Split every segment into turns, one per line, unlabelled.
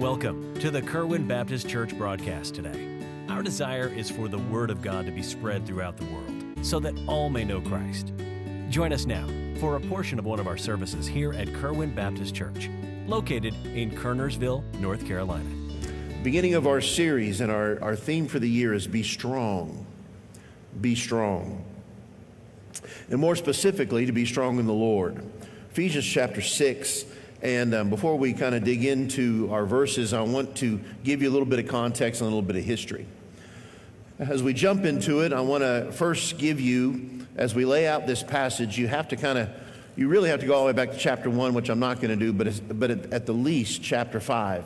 Welcome to the Kerwin Baptist Church broadcast today. Our desire is for the Word of God to be spread throughout the world so that all may know Christ. Join us now for a portion of one of our services here at Kerwin Baptist Church, located in Kernersville, North Carolina.
Beginning of our series, and our, our theme for the year is Be Strong. Be strong. And more specifically, to be strong in the Lord. Ephesians chapter 6 and um, before we kind of dig into our verses, I want to give you a little bit of context and a little bit of history. As we jump into it, I want to first give you, as we lay out this passage, you have to kind of, you really have to go all the way back to chapter 1, which I'm not going to do, but, but at, at the least, chapter 5.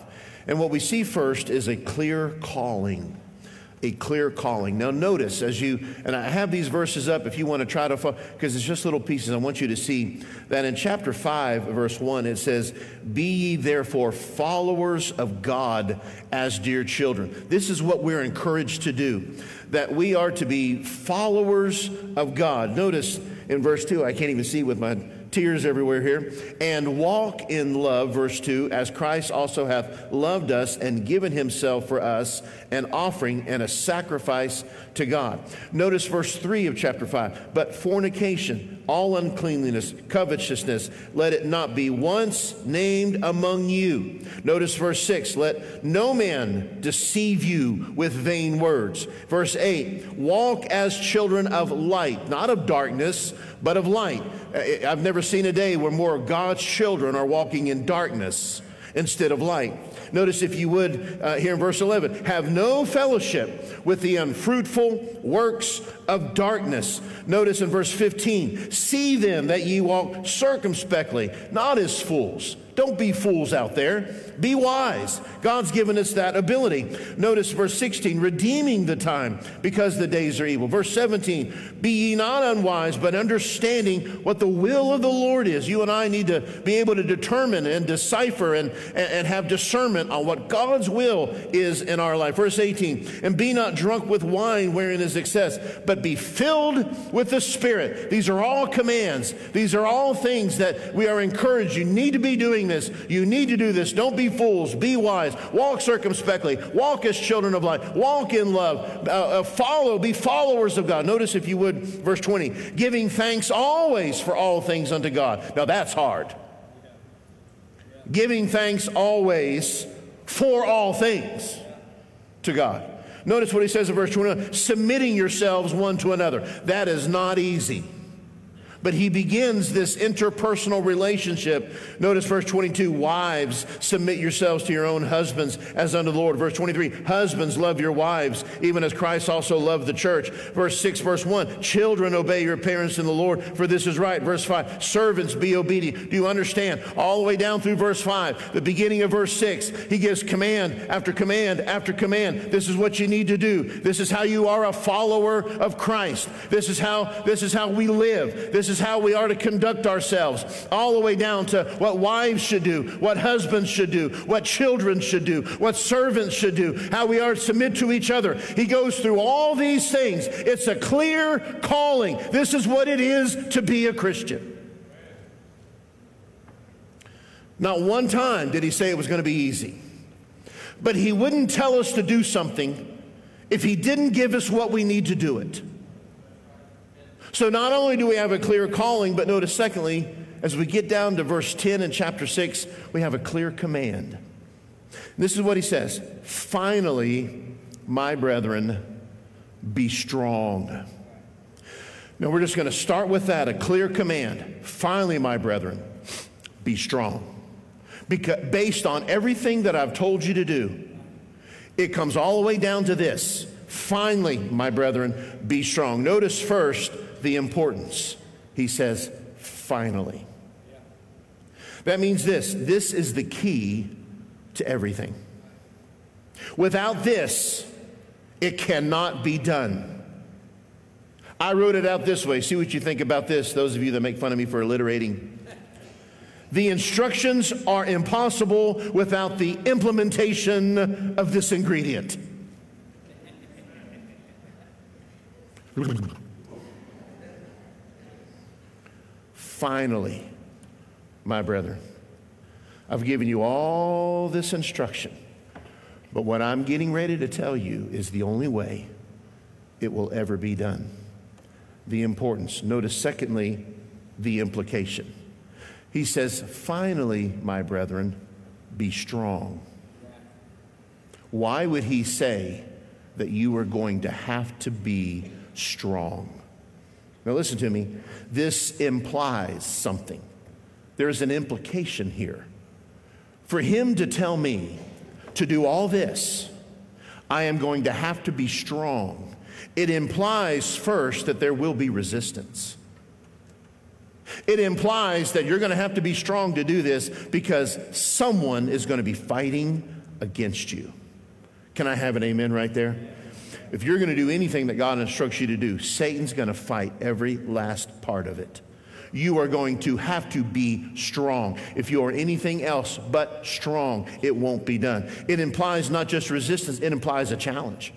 And what we see first is a clear calling a clear calling. Now, notice as you, and I have these verses up if you want to try to, because it's just little pieces. I want you to see that in chapter 5, verse 1, it says, Be ye therefore followers of God as dear children. This is what we're encouraged to do, that we are to be followers of God. Notice in verse 2, I can't even see with my tears everywhere here. And walk in love, verse 2, as Christ also hath loved us and given himself for us, an offering and a sacrifice to God. Notice verse 3 of chapter 5. But fornication, all uncleanliness, covetousness, let it not be once named among you. Notice verse 6. Let no man deceive you with vain words. Verse 8. Walk as children of light, not of darkness, but of light. I've never seen a day where more of God's children are walking in darkness instead of light. Notice, if you would, uh, here in verse 11, have no fellowship with the unfruitful works of darkness. Notice in verse 15, see then that ye walk circumspectly, not as fools. Don't be fools out there. Be wise. God's given us that ability. Notice verse 16, redeeming the time because the days are evil. Verse 17, be ye not unwise, but understanding what the will of the Lord is. You and I need to be able to determine and decipher and, and, have discernment on what God's will is in our life. Verse 18, and be not drunk with wine wherein is excess, but be filled with the Spirit. These are all commands. These are all things that we are encouraged. You need to be doing this. You need to do this. Don't be be fools, be wise, walk circumspectly, walk as children of light, walk in love, uh, uh, follow, be followers of God. Notice, if you would, verse 20, giving thanks always for all things unto God. Now that's hard. Giving thanks always for all things to God. Notice what he says in verse 21 submitting yourselves one to another. That is not easy but he begins this interpersonal relationship. Notice verse 22 Wives, submit yourselves to your own husbands as unto the Lord. Verse 23 Husbands, love your wives, even as Christ also loved the church. Verse 6, verse 1 Children, obey your parents in the Lord, for this is right. Verse 5 Servants, be obedient. Do you understand? All the way down through verse 5, the beginning of verse 6, he gives command after command after command. This is what you need to do. This is how you are a follower of Christ. This is how, this is how we live. This is is how we are to conduct ourselves, all the way down to what wives should do, what husbands should do, what children should do, what servants should do, how we are to submit to each other. He goes through all these things. It's a clear calling. This is what it is to be a Christian. Not one time did he say it was going to be easy. But he wouldn't tell us to do something if he didn't give us what we need to do it. So not only do we have a clear calling, but notice, secondly, as we get down to verse 10 in chapter 6, we have a clear command. This is what he says Finally, my brethren, be strong. Now, we're just going to start with that a clear command. Finally, my brethren, be strong. Because based on everything that I've told you to do, it comes all the way down to this. Finally, my brethren, be strong. Notice first the importance. He says, finally. That means this this is the key to everything. Without this, it cannot be done. I wrote it out this way. See what you think about this, those of you that make fun of me for alliterating. The instructions are impossible without the implementation of this ingredient. Finally, my brethren, I've given you all this instruction. But what I'm getting ready to tell you is the only way it will ever be done. The importance. Notice, secondly, the implication. He says, Finally, my brethren, be strong. Why would he say that you are going to have to be strong? Now, listen to me. This implies something. There's an implication here. For him to tell me to do all this, I am going to have to be strong. It implies first that there will be resistance. It implies that you're going to have to be strong to do this because someone is going to be fighting against you. Can I have an amen right there? If you're going to do anything that God instructs you to do, Satan's going to fight every last part of it. You are going to have to be strong. If you are anything else but strong, it won't be done. It implies not just resistance, it implies a challenge.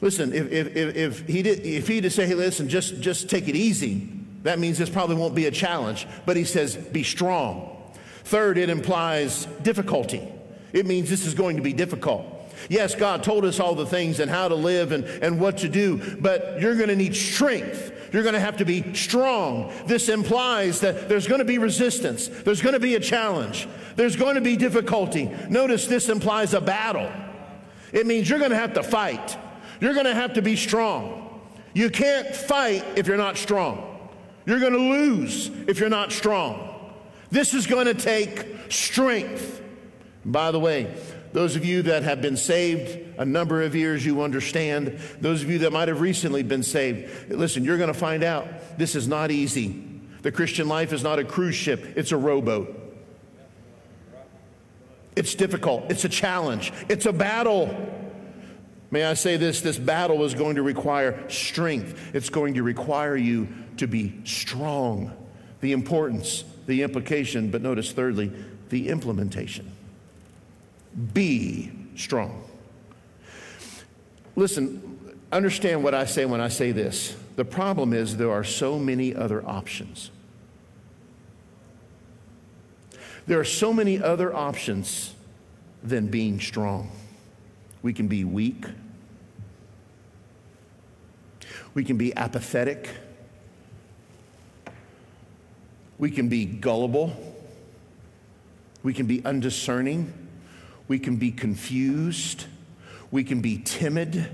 Listen, if, if, if, if he did, if he to say, hey, listen, just, just take it easy, that means this probably won't be a challenge. But he says, be strong. Third, it implies difficulty. It means this is going to be difficult. Yes, God told us all the things and how to live and, and what to do, but you're going to need strength. You're going to have to be strong. This implies that there's going to be resistance, there's going to be a challenge, there's going to be difficulty. Notice this implies a battle. It means you're going to have to fight, you're going to have to be strong. You can't fight if you're not strong. You're going to lose if you're not strong. This is going to take strength. By the way, those of you that have been saved a number of years, you understand. Those of you that might have recently been saved, listen, you're going to find out this is not easy. The Christian life is not a cruise ship, it's a rowboat. It's difficult, it's a challenge, it's a battle. May I say this? This battle is going to require strength. It's going to require you to be strong. The importance, the implication, but notice thirdly, the implementation. Be strong. Listen, understand what I say when I say this. The problem is there are so many other options. There are so many other options than being strong. We can be weak. We can be apathetic. We can be gullible. We can be undiscerning. We can be confused. We can be timid.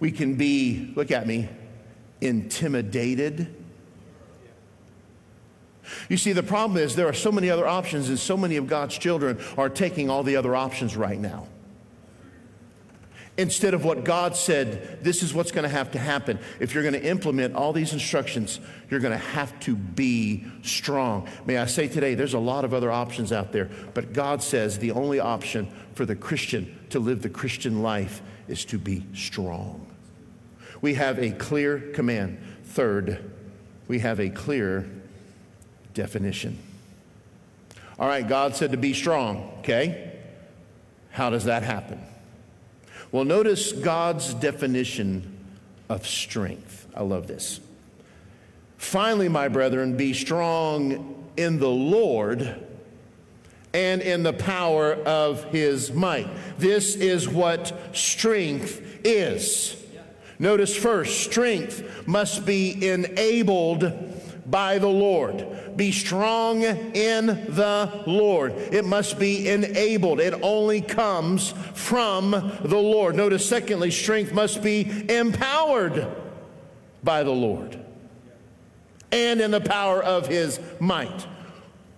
We can be, look at me, intimidated. You see, the problem is there are so many other options, and so many of God's children are taking all the other options right now instead of what God said, this is what's going to have to happen. If you're going to implement all these instructions, you're going to have to be strong. May I say today, there's a lot of other options out there, but God says the only option for the Christian to live the Christian life is to be strong. We have a clear command. Third, we have a clear definition. All right, God said to be strong, okay? How does that happen? Well, notice God's definition of strength. I love this. Finally, my brethren, be strong in the Lord and in the power of his might. This is what strength is. Notice first, strength must be enabled by the Lord. Be strong in the Lord. It must be enabled. It only comes from the Lord. Notice, secondly, strength must be empowered by the Lord and in the power of his might.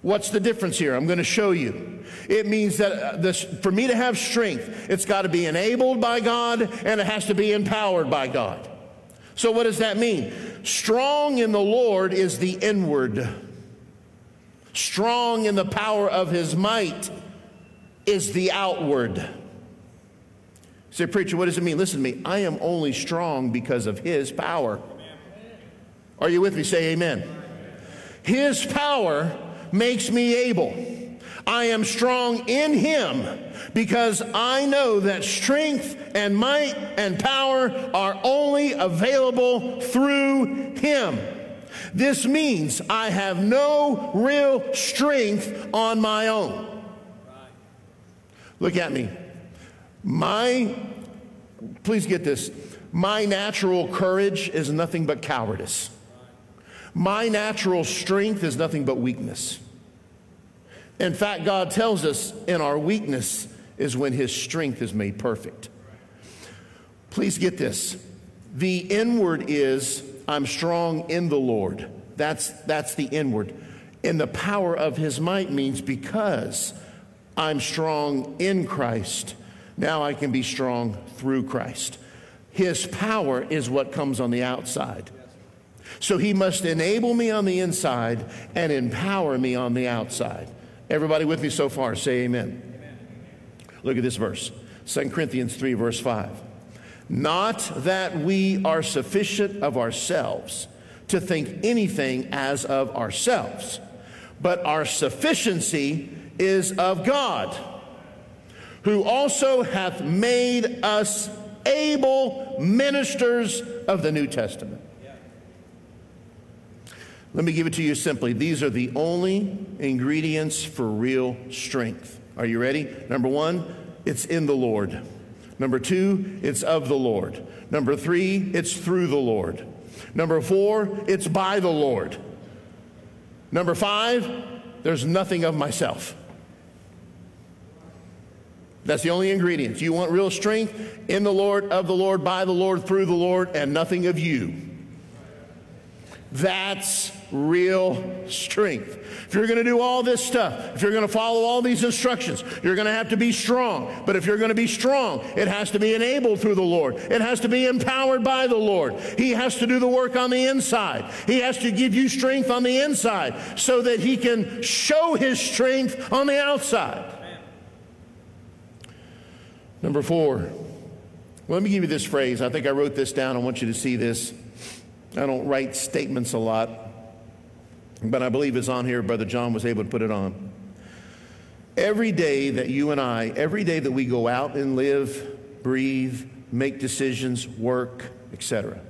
What's the difference here? I'm going to show you. It means that uh, this, for me to have strength, it's got to be enabled by God and it has to be empowered by God. So, what does that mean? Strong in the Lord is the inward, strong in the power of his might is the outward. Say, preacher, what does it mean? Listen to me. I am only strong because of his power. Are you with me? Say amen. His power makes me able. I am strong in him because I know that strength and might and power are only available through him. This means I have no real strength on my own. Look at me. My, please get this, my natural courage is nothing but cowardice. My natural strength is nothing but weakness. In fact, God tells us in our weakness is when his strength is made perfect. Please get this. The inward is, I'm strong in the Lord. That's, that's the inward. And the power of his might means because I'm strong in Christ, now I can be strong through Christ. His power is what comes on the outside. So he must enable me on the inside and empower me on the outside. Everybody with me so far, say amen. amen. Look at this verse 2 Corinthians 3, verse 5. Not that we are sufficient of ourselves to think anything as of ourselves, but our sufficiency is of God, who also hath made us able ministers of the New Testament. Let me give it to you simply. These are the only ingredients for real strength. Are you ready? Number one, it's in the Lord. Number two, it's of the Lord. Number three, it's through the Lord. Number four, it's by the Lord. Number five, there's nothing of myself. That's the only ingredients. You want real strength in the Lord, of the Lord, by the Lord, through the Lord, and nothing of you. That's real strength. If you're going to do all this stuff, if you're going to follow all these instructions, you're going to have to be strong. But if you're going to be strong, it has to be enabled through the Lord. It has to be empowered by the Lord. He has to do the work on the inside. He has to give you strength on the inside so that He can show His strength on the outside. Number four, let me give you this phrase. I think I wrote this down. I want you to see this. I don't write statements a lot, but I believe it's on here. Brother John was able to put it on. Every day that you and I, every day that we go out and live, breathe, make decisions, work, etc.,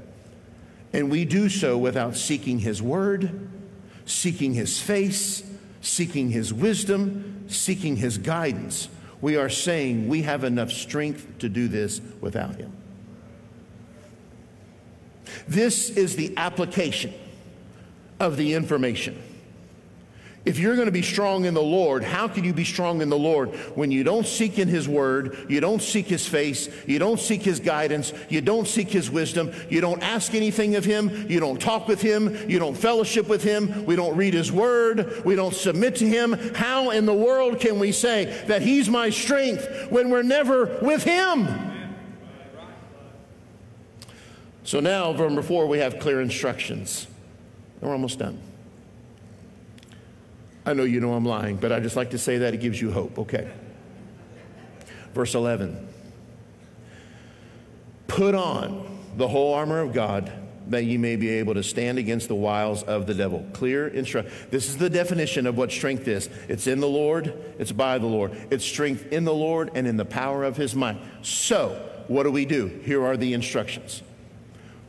and we do so without seeking His Word, seeking His face, seeking His wisdom, seeking His guidance, we are saying we have enough strength to do this without Him. This is the application of the information. If you're going to be strong in the Lord, how can you be strong in the Lord when you don't seek in His Word, you don't seek His face, you don't seek His guidance, you don't seek His wisdom, you don't ask anything of Him, you don't talk with Him, you don't fellowship with Him, we don't read His Word, we don't submit to Him? How in the world can we say that He's my strength when we're never with Him? So now, number four, we have clear instructions. We're almost done. I know you know I'm lying, but I just like to say that it gives you hope. Okay. Verse 11 Put on the whole armor of God that ye may be able to stand against the wiles of the devil. Clear instruction. This is the definition of what strength is it's in the Lord, it's by the Lord. It's strength in the Lord and in the power of his might. So, what do we do? Here are the instructions.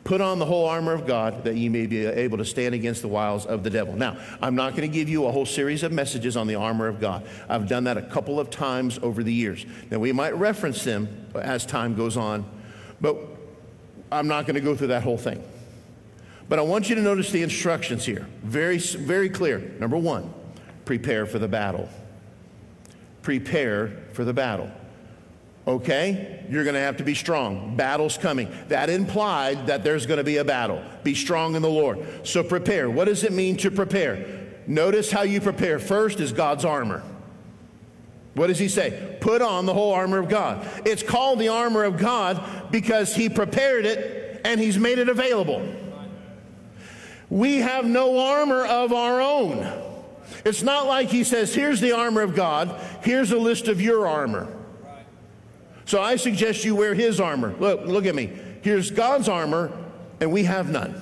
Put on the whole armor of God that ye may be able to stand against the wiles of the devil. Now, I'm not going to give you a whole series of messages on the armor of God. I've done that a couple of times over the years. Now, we might reference them as time goes on, but I'm not going to go through that whole thing. But I want you to notice the instructions here. Very, very clear. Number one, prepare for the battle. Prepare for the battle. Okay? You're going to have to be strong. Battle's coming. That implied that there's going to be a battle. Be strong in the Lord. So prepare. What does it mean to prepare? Notice how you prepare. First is God's armor. What does he say? Put on the whole armor of God. It's called the armor of God because he prepared it and he's made it available. We have no armor of our own. It's not like he says, here's the armor of God, here's a list of your armor. So I suggest you wear his armor. Look, look at me. Here's God's armor, and we have none.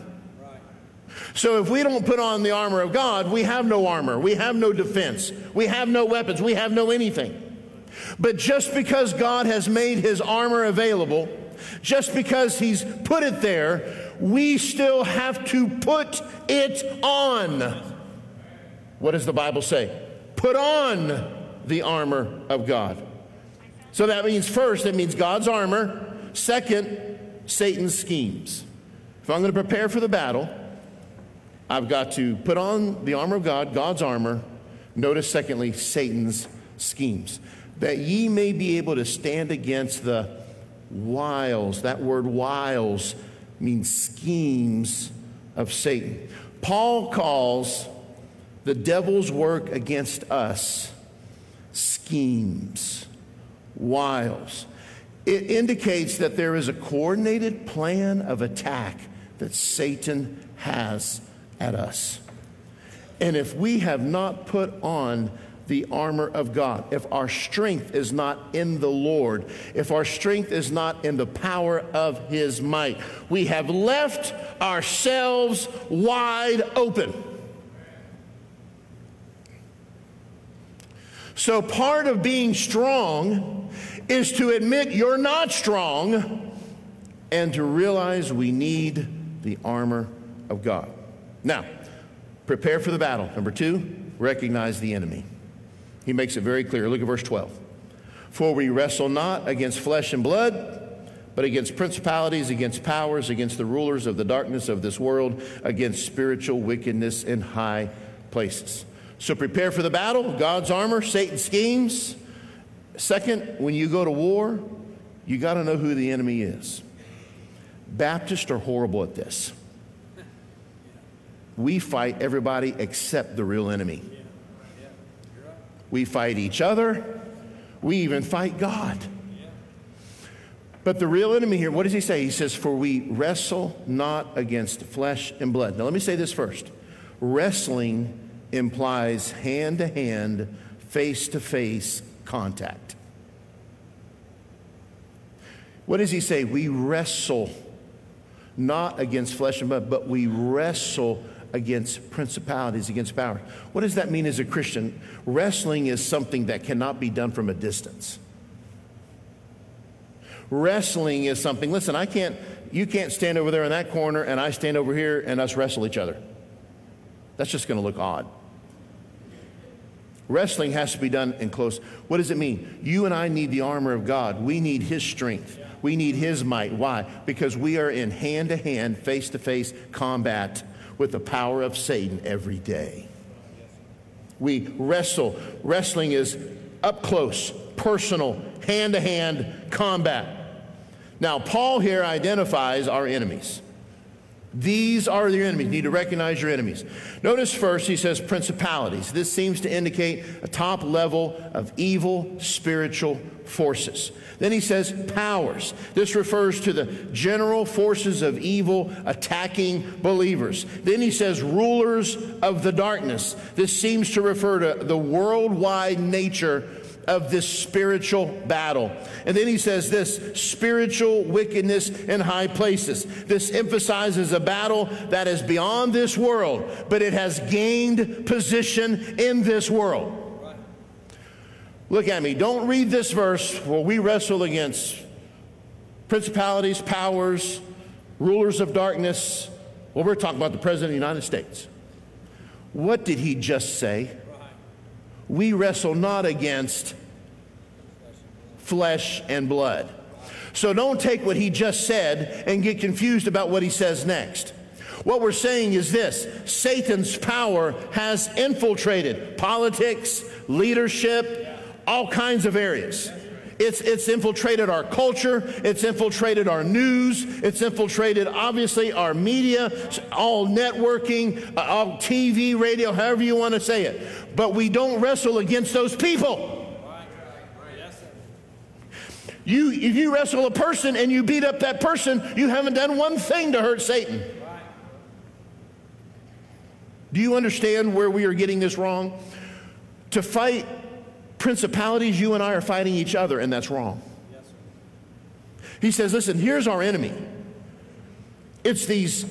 So if we don't put on the armor of God, we have no armor. We have no defense. We have no weapons. We have no anything. But just because God has made his armor available, just because he's put it there, we still have to put it on. What does the Bible say? Put on the armor of God. So that means first, that means God's armor. Second, Satan's schemes. If I'm going to prepare for the battle, I've got to put on the armor of God, God's armor. Notice, secondly, Satan's schemes. That ye may be able to stand against the wiles. That word wiles means schemes of Satan. Paul calls the devil's work against us schemes wiles. It indicates that there is a coordinated plan of attack that Satan has at us. And if we have not put on the armor of God, if our strength is not in the Lord, if our strength is not in the power of His might, we have left ourselves wide open. So, part of being strong is to admit you're not strong and to realize we need the armor of God. Now, prepare for the battle. Number two, recognize the enemy. He makes it very clear. Look at verse 12. For we wrestle not against flesh and blood, but against principalities, against powers, against the rulers of the darkness of this world, against spiritual wickedness in high places. So prepare for the battle, God's armor, Satan's schemes. Second, when you go to war, you got to know who the enemy is. Baptists are horrible at this. We fight everybody except the real enemy. We fight each other. We even fight God. But the real enemy here, what does he say? He says, For we wrestle not against flesh and blood. Now, let me say this first wrestling implies hand to hand, face to face contact. What does he say? We wrestle not against flesh and blood, but we wrestle against principalities, against power. What does that mean as a Christian? Wrestling is something that cannot be done from a distance. Wrestling is something, listen, I can't, you can't stand over there in that corner and I stand over here and us wrestle each other. That's just going to look odd. Wrestling has to be done in close. What does it mean? You and I need the armor of God. We need His strength. We need His might. Why? Because we are in hand to hand, face to face combat with the power of Satan every day. We wrestle. Wrestling is up close, personal, hand to hand combat. Now, Paul here identifies our enemies. These are your enemies. You need to recognize your enemies. Notice first, he says principalities. This seems to indicate a top level of evil spiritual forces. Then he says powers. This refers to the general forces of evil attacking believers. Then he says rulers of the darkness. This seems to refer to the worldwide nature of this spiritual battle. And then he says this spiritual wickedness in high places. This emphasizes a battle that is beyond this world, but it has gained position in this world. Look at me. Don't read this verse where we wrestle against principalities, powers, rulers of darkness. Well, we're talking about the President of the United States. What did he just say? We wrestle not against flesh and blood. So don't take what he just said and get confused about what he says next. What we're saying is this Satan's power has infiltrated politics, leadership, all kinds of areas. It's, it's infiltrated our culture. It's infiltrated our news. It's infiltrated, obviously, our media, all networking, uh, all TV, radio, however you want to say it. But we don't wrestle against those people. You, if you wrestle a person and you beat up that person, you haven't done one thing to hurt Satan. Do you understand where we are getting this wrong? To fight principalities, you and I are fighting each other, and that's wrong. He says, Listen, here's our enemy it's these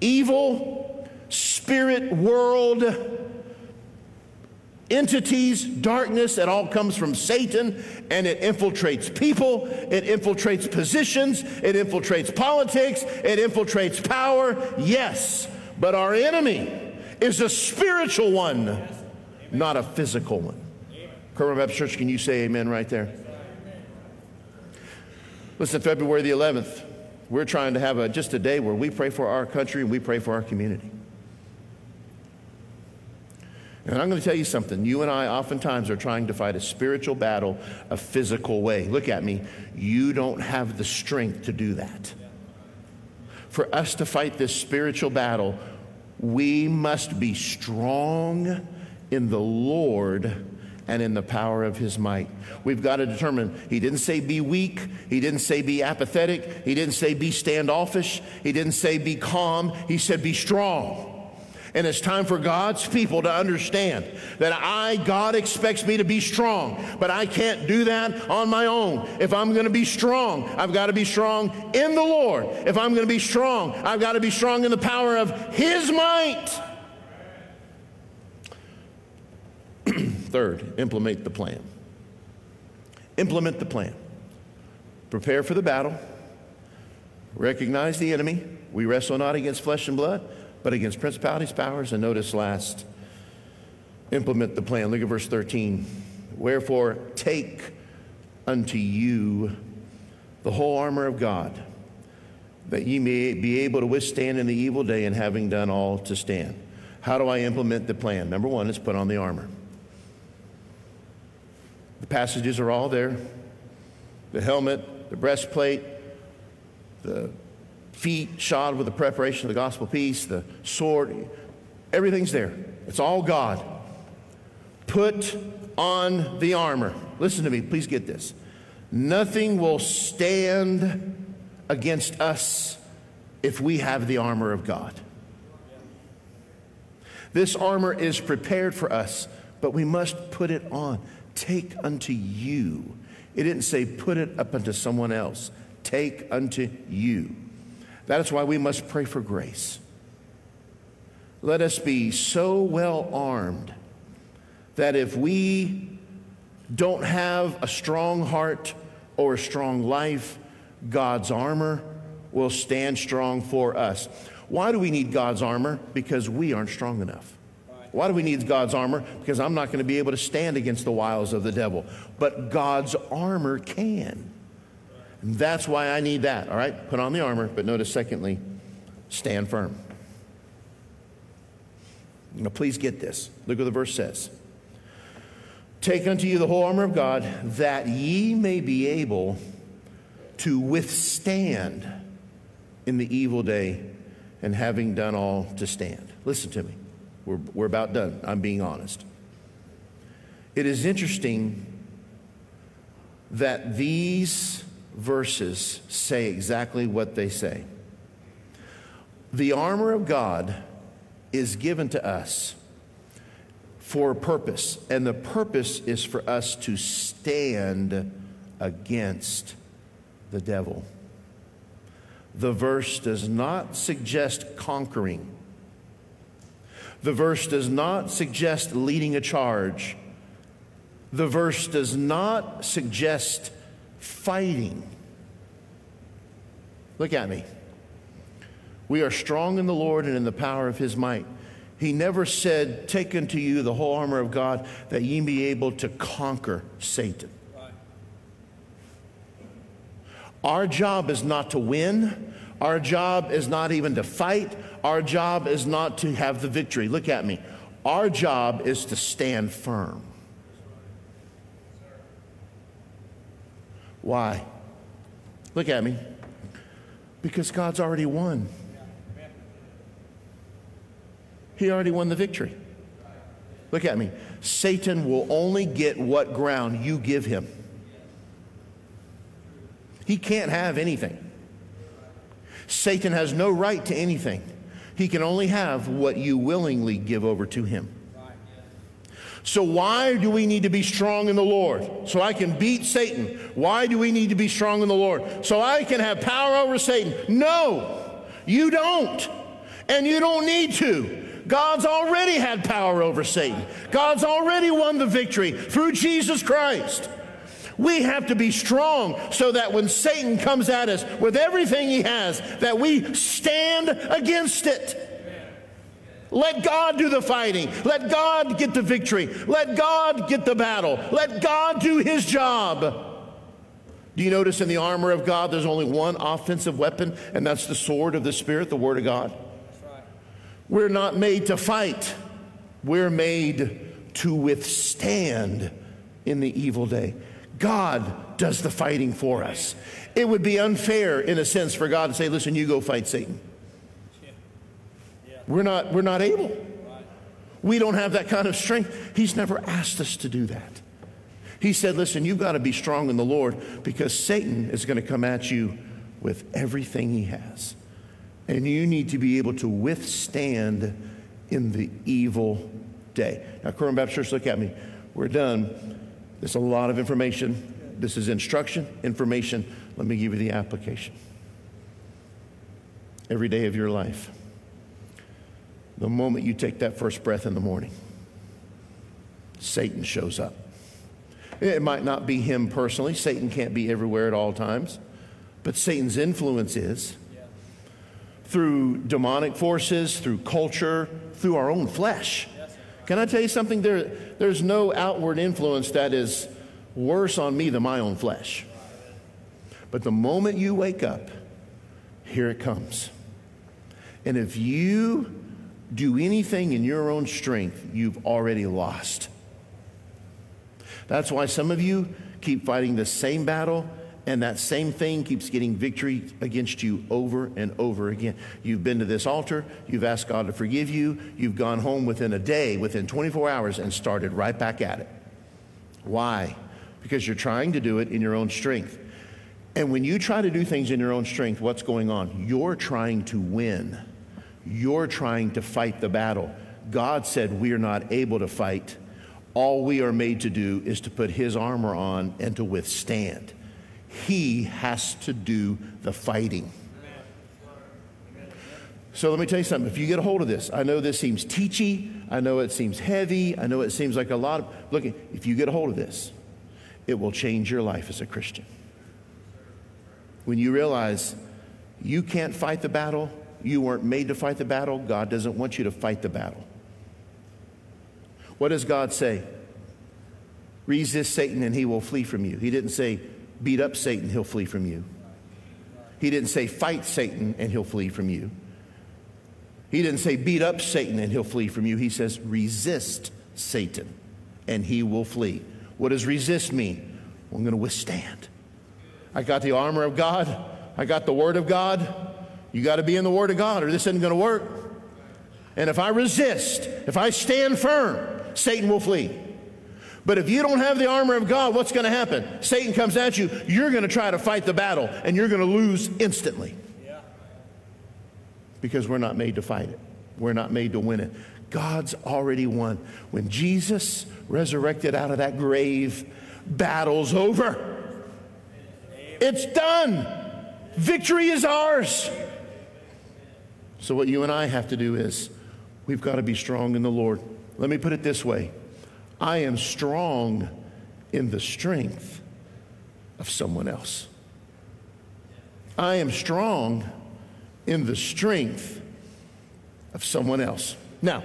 evil, spirit world entities, darkness that all comes from Satan, and it infiltrates people, it infiltrates positions, it infiltrates politics, it infiltrates power. Yes, but our enemy is a spiritual one, not a physical one. Kerwin Baptist Church, can you say amen right there? Listen, February the 11th, we're trying to have a, just a day where we pray for our country and we pray for our community. And I'm going to tell you something. You and I oftentimes are trying to fight a spiritual battle a physical way. Look at me. You don't have the strength to do that. For us to fight this spiritual battle, we must be strong in the Lord and in the power of his might. We've got to determine. He didn't say be weak. He didn't say be apathetic. He didn't say be standoffish. He didn't say be calm. He said be strong. And it's time for God's people to understand that I, God expects me to be strong, but I can't do that on my own. If I'm going to be strong, I've got to be strong in the Lord. If I'm going to be strong, I've got to be strong in the power of His might. Third, implement the plan. Implement the plan. Prepare for the battle. Recognize the enemy. We wrestle not against flesh and blood, but against principalities, powers, and notice last, implement the plan. Look at verse 13. Wherefore, take unto you the whole armor of God, that ye may be able to withstand in the evil day, and having done all to stand. How do I implement the plan? Number one is put on the armor. The passages are all there the helmet, the breastplate, the feet shod with the preparation of the gospel peace, the sword, everything's there. It's all God. Put on the armor. Listen to me, please get this. Nothing will stand against us if we have the armor of God. This armor is prepared for us, but we must put it on. Take unto you. It didn't say put it up unto someone else. Take unto you. That is why we must pray for grace. Let us be so well armed that if we don't have a strong heart or a strong life, God's armor will stand strong for us. Why do we need God's armor? Because we aren't strong enough. Why do we need God's armor? Because I'm not going to be able to stand against the wiles of the devil. But God's armor can. And that's why I need that, all right? Put on the armor, but notice, secondly, stand firm. Now, please get this. Look what the verse says Take unto you the whole armor of God, that ye may be able to withstand in the evil day, and having done all to stand. Listen to me. We're, we're about done. I'm being honest. It is interesting that these verses say exactly what they say. The armor of God is given to us for a purpose, and the purpose is for us to stand against the devil. The verse does not suggest conquering. The verse does not suggest leading a charge. The verse does not suggest fighting. Look at me. We are strong in the Lord and in the power of his might. He never said, Take unto you the whole armor of God that ye be able to conquer Satan. Our job is not to win. Our job is not even to fight. Our job is not to have the victory. Look at me. Our job is to stand firm. Why? Look at me. Because God's already won. He already won the victory. Look at me. Satan will only get what ground you give him. He can't have anything. Satan has no right to anything. He can only have what you willingly give over to him. So, why do we need to be strong in the Lord? So I can beat Satan. Why do we need to be strong in the Lord? So I can have power over Satan. No, you don't. And you don't need to. God's already had power over Satan, God's already won the victory through Jesus Christ. We have to be strong so that when Satan comes at us with everything he has, that we stand against it. Let God do the fighting. Let God get the victory. Let God get the battle. Let God do his job. Do you notice in the armor of God there's only one offensive weapon, and that's the sword of the Spirit, the Word of God? We're not made to fight, we're made to withstand in the evil day. God does the fighting for us. It would be unfair, in a sense, for God to say, listen, you go fight Satan. We're not, we're not able. We don't have that kind of strength. He's never asked us to do that. He said, listen, you've got to be strong in the Lord because Satan is going to come at you with everything he has. And you need to be able to withstand in the evil day. Now, Kerwin Baptist Church, look at me. We're done. There's a lot of information. This is instruction, information. Let me give you the application. Every day of your life, the moment you take that first breath in the morning, Satan shows up. It might not be him personally. Satan can't be everywhere at all times. But Satan's influence is through demonic forces, through culture, through our own flesh. Can I tell you something? There, there's no outward influence that is worse on me than my own flesh. But the moment you wake up, here it comes. And if you do anything in your own strength, you've already lost. That's why some of you keep fighting the same battle and that same thing keeps getting victory against you over and over again. You've been to this altar, you've asked God to forgive you, you've gone home within a day, within 24 hours, and started right back at it. Why? Because you're trying to do it in your own strength. And when you try to do things in your own strength, what's going on? You're trying to win. You're trying to fight the battle. God said we're not able to fight. All we are made to do is to put His armor on and to withstand. He has to do the fighting. So let me tell you something. If you get a hold of this, I know this seems teachy. I know it seems heavy. I know it seems like a lot of. Look, if you get a hold of this, it will change your life as a Christian. When you realize you can't fight the battle, you weren't made to fight the battle, God doesn't want you to fight the battle. What does God say? Resist Satan and he will flee from you. He didn't say, beat up Satan, he'll flee from you. He didn't say, fight Satan and he'll flee from you. He didn't say, beat up Satan and he'll flee from you. He says, resist Satan and he will flee. What does resist mean? Well, I'm going to withstand. I got the armor of God, I got the Word of God. You got to be in the Word of God or this isn't going to work. And if I resist, if I stand firm, Satan will flee. But if you don't have the armor of God, what's going to happen? Satan comes at you, you're going to try to fight the battle, and you're going to lose instantly. Because we're not made to fight it, we're not made to win it. God's already won. When Jesus resurrected out of that grave, battle's over. It's done. Victory is ours. So, what you and I have to do is we've got to be strong in the Lord. Let me put it this way I am strong in the strength of someone else. I am strong in the strength of someone else. Now,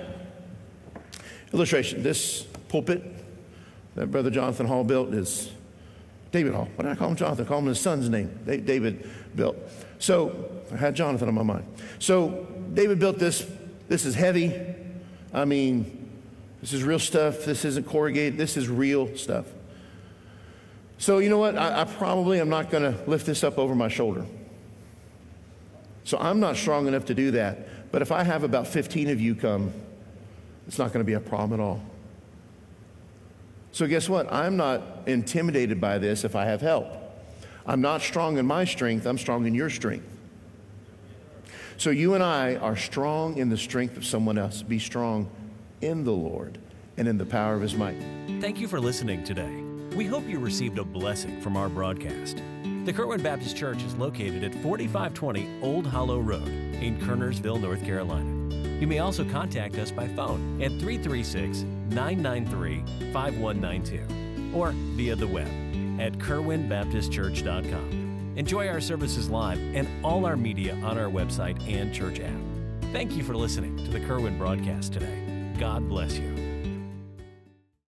illustration this pulpit that Brother Jonathan Hall built is David Hall. Why did I call him Jonathan? I call him his son's name. David built. So I had Jonathan on my mind. So David built this. This is heavy. I mean, this is real stuff. This isn't corrugated. This is real stuff. So, you know what? I, I probably am not going to lift this up over my shoulder. So, I'm not strong enough to do that. But if I have about 15 of you come, it's not going to be a problem at all. So, guess what? I'm not intimidated by this if I have help. I'm not strong in my strength, I'm strong in your strength. So, you and I are strong in the strength of someone else. Be strong in the Lord and in the power of his might.
Thank you for listening today. We hope you received a blessing from our broadcast. The Kerwin Baptist Church is located at 4520 Old Hollow Road in Kernersville, North Carolina. You may also contact us by phone at 336 993 5192 or via the web at kerwinbaptistchurch.com. Enjoy our services live and all our media on our website and church app. Thank you for listening to the Kerwin broadcast today. God bless you.